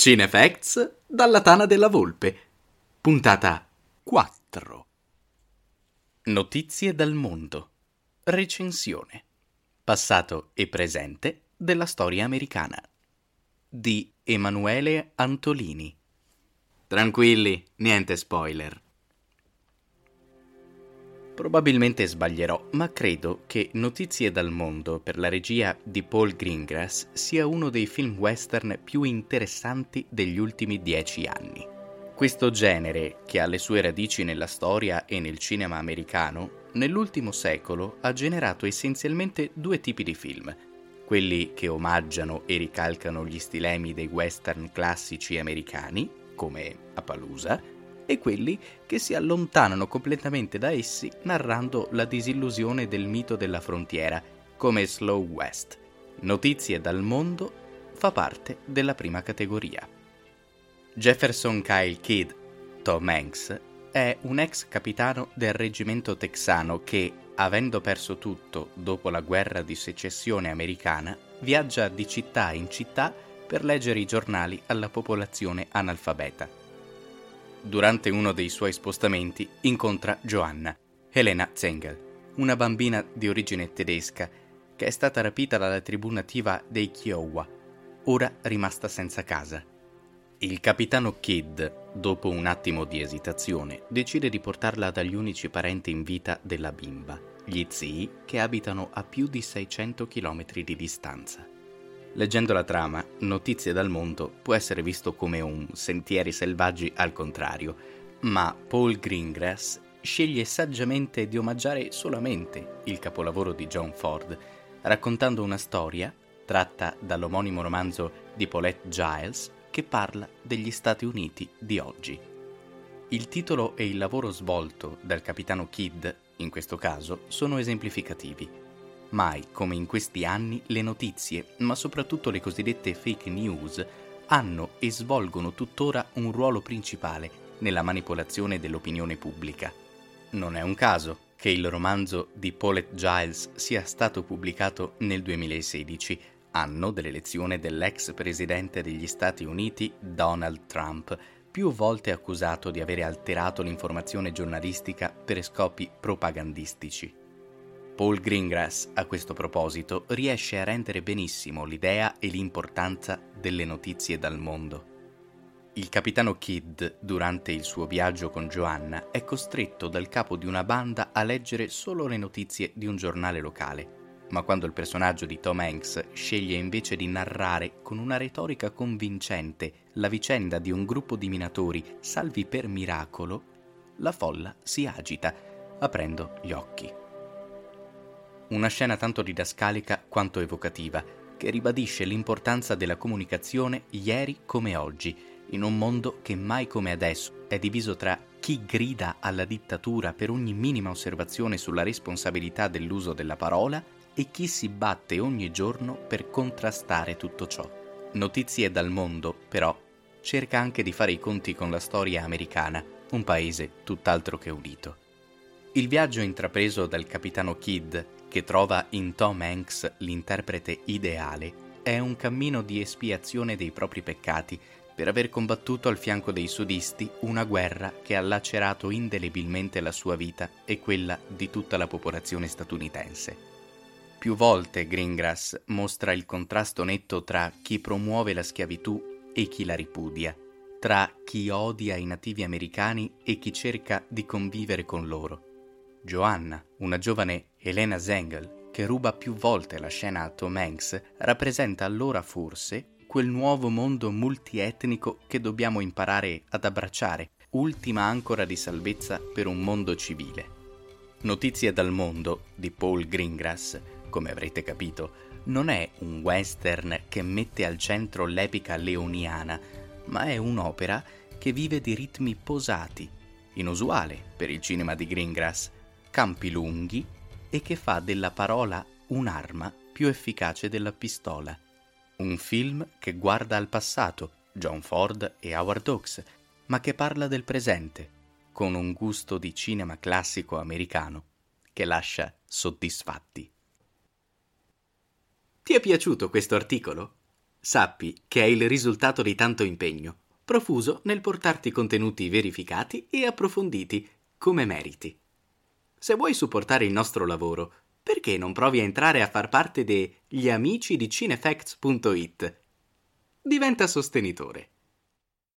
Cinefacts dalla Tana della Volpe. Puntata 4. Notizie dal mondo. Recensione. Passato e presente della storia americana. Di Emanuele Antolini. Tranquilli, niente spoiler. Probabilmente sbaglierò, ma credo che Notizie dal mondo per la regia di Paul Greengrass sia uno dei film western più interessanti degli ultimi dieci anni. Questo genere, che ha le sue radici nella storia e nel cinema americano, nell'ultimo secolo ha generato essenzialmente due tipi di film, quelli che omaggiano e ricalcano gli stilemi dei western classici americani, come Appaloosa, e quelli che si allontanano completamente da essi narrando la disillusione del mito della frontiera, come Slow West. Notizie dal mondo fa parte della prima categoria. Jefferson Kyle Kidd, Tom Hanks, è un ex capitano del reggimento texano che, avendo perso tutto dopo la guerra di secessione americana, viaggia di città in città per leggere i giornali alla popolazione analfabeta durante uno dei suoi spostamenti, incontra Joanna, Helena Zengel, una bambina di origine tedesca che è stata rapita dalla tribù nativa dei Kiowa, ora rimasta senza casa. Il capitano Kidd, dopo un attimo di esitazione, decide di portarla dagli unici parenti in vita della bimba, gli zii che abitano a più di 600 km di distanza. Leggendo la trama, Notizie dal mondo può essere visto come un Sentieri selvaggi al contrario, ma Paul Greengrass sceglie saggiamente di omaggiare solamente il capolavoro di John Ford, raccontando una storia tratta dall'omonimo romanzo di Paulette Giles che parla degli Stati Uniti di oggi. Il titolo e il lavoro svolto dal capitano Kidd, in questo caso, sono esemplificativi. Mai come in questi anni le notizie, ma soprattutto le cosiddette fake news, hanno e svolgono tuttora un ruolo principale nella manipolazione dell'opinione pubblica. Non è un caso che il romanzo di Paulette Giles sia stato pubblicato nel 2016, anno dell'elezione dell'ex presidente degli Stati Uniti Donald Trump, più volte accusato di avere alterato l'informazione giornalistica per scopi propagandistici. Paul Greengrass, a questo proposito, riesce a rendere benissimo l'idea e l'importanza delle notizie dal mondo. Il capitano Kidd, durante il suo viaggio con Joanna, è costretto dal capo di una banda a leggere solo le notizie di un giornale locale. Ma quando il personaggio di Tom Hanks sceglie invece di narrare con una retorica convincente la vicenda di un gruppo di minatori salvi per miracolo, la folla si agita, aprendo gli occhi. Una scena tanto didascalica quanto evocativa, che ribadisce l'importanza della comunicazione ieri come oggi, in un mondo che mai come adesso è diviso tra chi grida alla dittatura per ogni minima osservazione sulla responsabilità dell'uso della parola e chi si batte ogni giorno per contrastare tutto ciò. Notizie dal mondo, però, cerca anche di fare i conti con la storia americana, un paese tutt'altro che unito. Il viaggio intrapreso dal capitano Kidd che trova in Tom Hanks l'interprete ideale, è un cammino di espiazione dei propri peccati per aver combattuto al fianco dei sudisti una guerra che ha lacerato indelebilmente la sua vita e quella di tutta la popolazione statunitense. Più volte Greengrass mostra il contrasto netto tra chi promuove la schiavitù e chi la ripudia, tra chi odia i nativi americani e chi cerca di convivere con loro. Joanna, una giovane Helena Zengel, che ruba più volte la scena a Tom Hanks, rappresenta allora forse quel nuovo mondo multietnico che dobbiamo imparare ad abbracciare, ultima ancora di salvezza per un mondo civile. Notizie dal mondo di Paul Greengrass, come avrete capito, non è un western che mette al centro l'epica leoniana, ma è un'opera che vive di ritmi posati, inusuale per il cinema di Greengrass, campi lunghi e che fa della parola un'arma più efficace della pistola. Un film che guarda al passato, John Ford e Howard Hawks, ma che parla del presente, con un gusto di cinema classico americano che lascia soddisfatti. Ti è piaciuto questo articolo? Sappi che è il risultato di tanto impegno, profuso nel portarti contenuti verificati e approfonditi, come meriti. Se vuoi supportare il nostro lavoro, perché non provi a entrare a far parte degli amici di cinefacts.it? Diventa sostenitore.